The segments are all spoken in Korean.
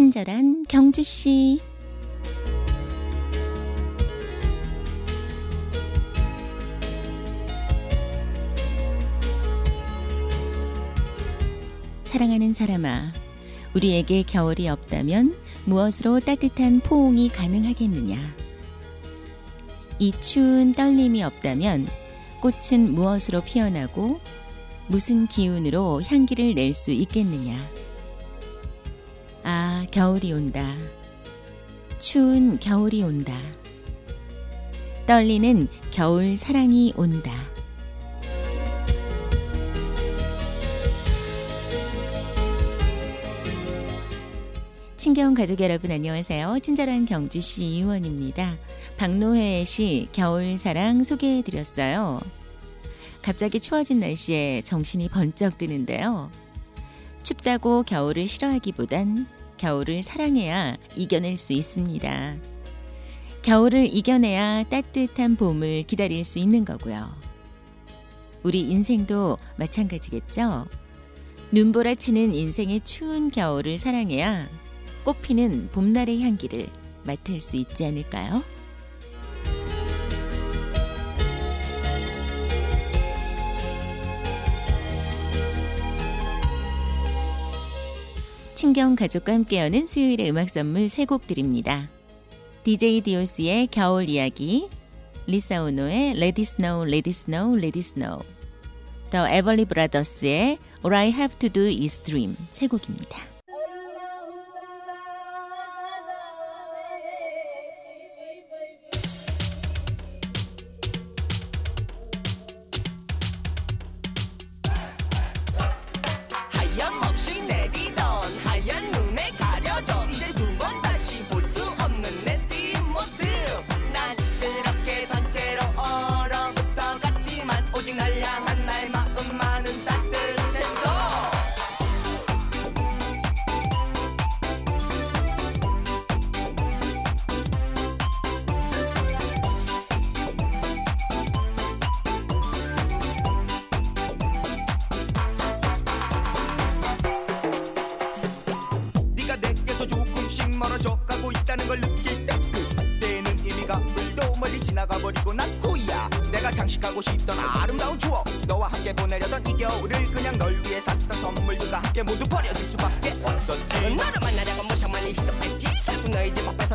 친절한 경주 씨. 사랑하는 사람아, 우리에게 겨울이 없다면 무엇으로 따뜻한 포옹이 가능하겠느냐? 이 추운 떨림이 없다면 꽃은 무엇으로 피어나고 무슨 기운으로 향기를 낼 수 있겠느냐? 아, 겨울이 온다. 추운 겨울이 온다. 떨리는 겨울 사랑이 온다. 친경 가족 여러분 안녕하세요. 친절한 경주시 의원입니다. 박노해 씨 겨울 사랑 소개해 드렸어요. 갑자기 추워진 날씨에 정신이 번쩍 드는데요. 춥다고 겨울을 싫어하기보단 겨울을 사랑해야 이겨낼 수 있습니다. 겨울을 이겨내야 따뜻한 봄을 기다릴 수 있는 거고요. 우리 인생도 마찬가지겠죠? 눈보라 치는 인생의 추운 겨울을 사랑해야 꽃피는 봄날의 향기를 맡을 수 있지 않을까요? 친경 가족과 함께하는 수요일의 음악 선물 세 곡 드립니다. DJ 디오스의 겨울 이야기, 리사 오노의 Let It Snow, Let It Snow, Let It Snow, 더 에벌리 브라더스의 All I Have to Do Is Dream 세 곡입니다.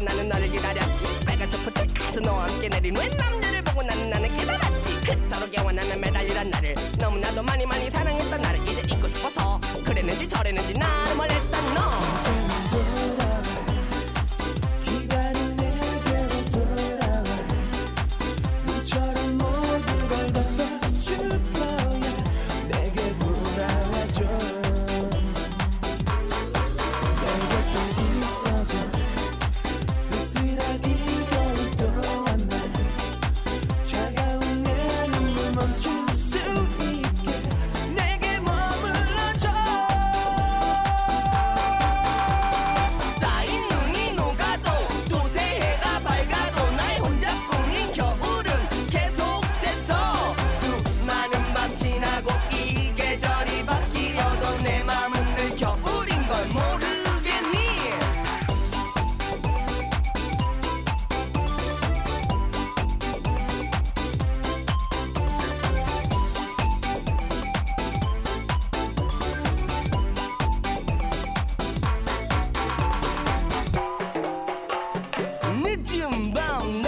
나는 너를 기다렸지. 빨간 스포츠 카드 너와 함께 내린 후에 남들을 보고 나는 나는 깨달았지. 그토록 영원하면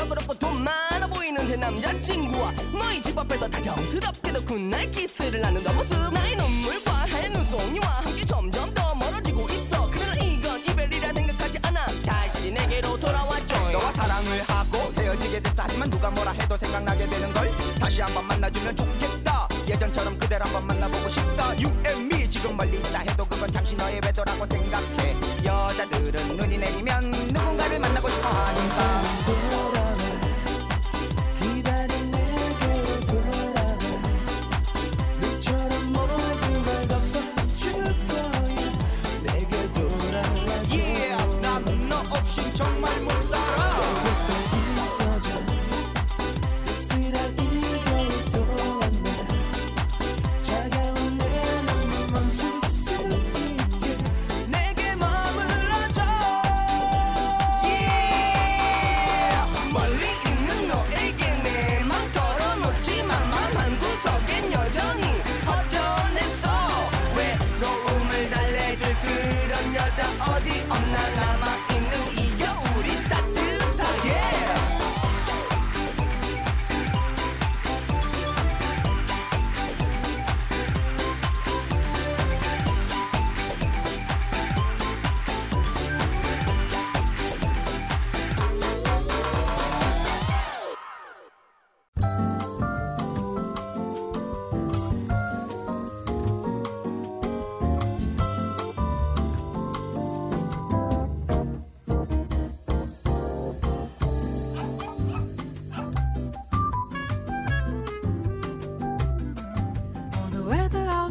그럽고 돈 많아 보이는 새 남자친구와 너희 집 앞에서 다정스럽게도 굿날 키스를 나누던 모습. 나의 눈물과 하얀 눈송이와 함께 점점 더 멀어지고 있어. 그러나 이건 이별이라 생각하지 않아. 다시 내게로 돌아와줘. 너와 사랑을 하고 헤어지게 됐어 하지만 누가 뭐라 해도 생각나게 되는 걸 다시 한번 만나주면 좋겠다. 예전처럼 그댈 한번 만나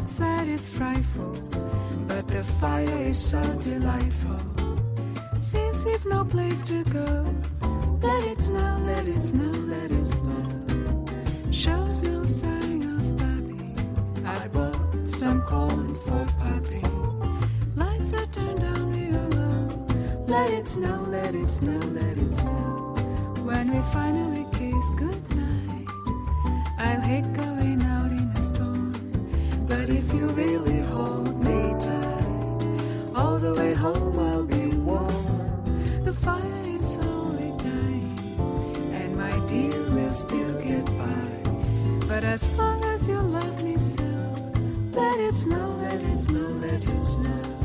outside is frightful, but the fire is so delightful. Since we've no place to go, let it snow, let it snow, let it snow. Shows no sign of stopping. I bought some corn for Poppy. Lights are turned down real low. Let it snow, let it snow, let it snow. When we finally kiss goodnight. I'll hate going but if you really hold me tight, all the way home I'll be warm. The fire is slowly dying, and my dear will still get by. But as long as you love me so, let it snow, let it snow, let it snow.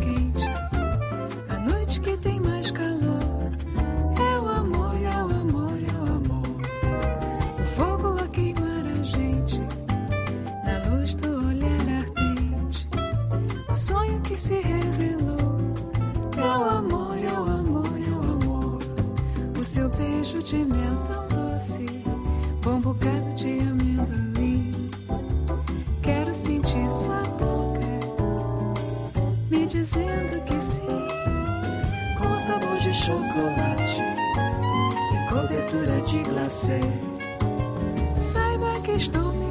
Quente, a noite que tem mais calor. É o amor, é o amor, é o amor. O fogo a queimar a gente, na luz do olhar ardente. O sonho que se revelou. É o amor, é o amor, é o amor. O seu beijo de mel tão doce, bom bocado de amendoim. Quero sentir sua boca dizendo que sim, com sabor de chocolate e cobertura de glacê. Saiba que estou mesmo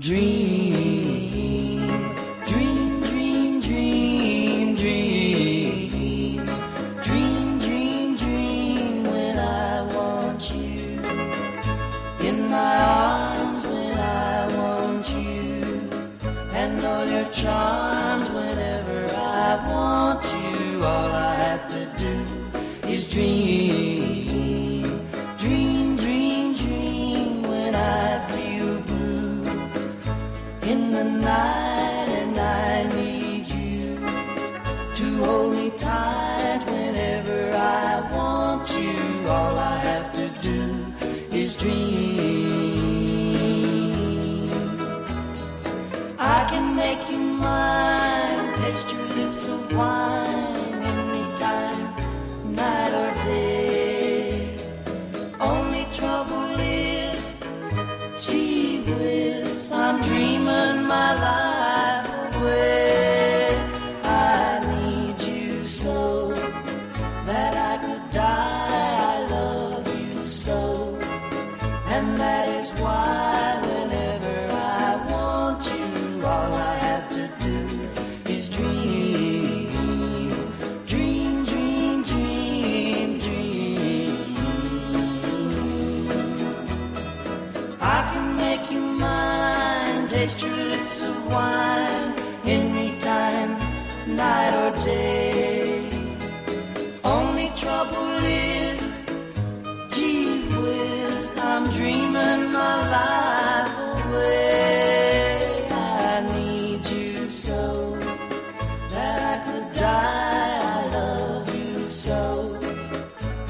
Dream, make you mine. Taste your lips of wine anytime, night or day. Only trouble is, gee whiz, I'm dreaming my life away. I need you so that I could die. I love you so, and that is why. Wine, anytime, night or day. Only trouble is, gee whiz, I'm dreaming my life away. I need you so that I could die. I love you so,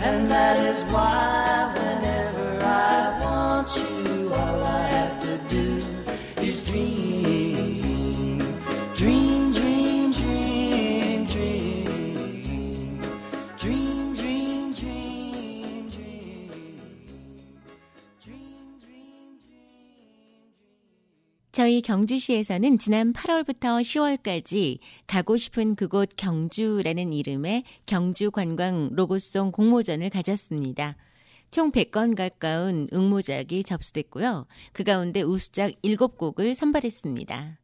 and that is why 저희 경주시에서는 지난 8월부터 10월까지 가고 싶은 그곳 경주라는 이름의 경주 관광 로고송 공모전을 가졌습니다. 총 100건 가까운 응모작이 접수됐고요. 그 가운데 우수작 7곡을 선발했습니다.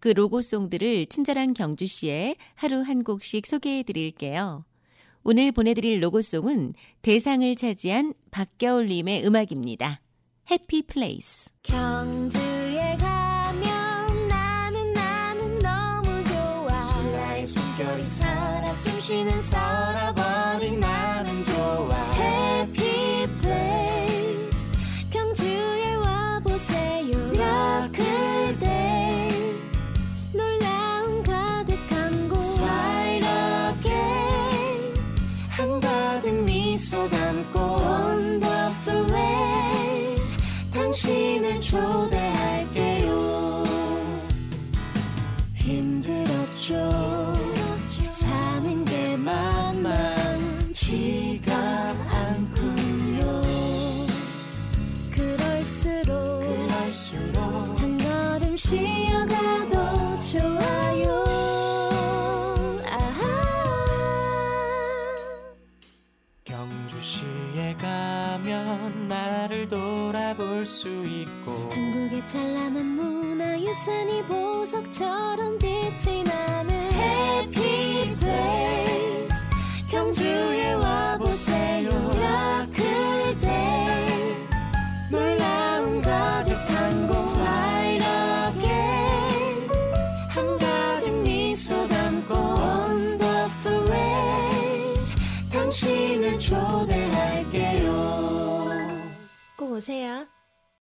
그 로고송들을 친절한 경주시에 하루 한 곡씩 소개해 드릴게요. 오늘 보내드릴 로고송은 대상을 차지한 박겨울님의 음악입니다. 해피 플레이스. 경주 숨결이 살아 숨쉬는 살아버린 나는 좋아 만만치가 않군요. 그럴수록 그럴수록 한 걸음 쉬어가도 좋아요. 아하. 경주시에 가면 나를 돌아볼 수 있고 한국의 찬란한 문화유산이 보석처럼 빛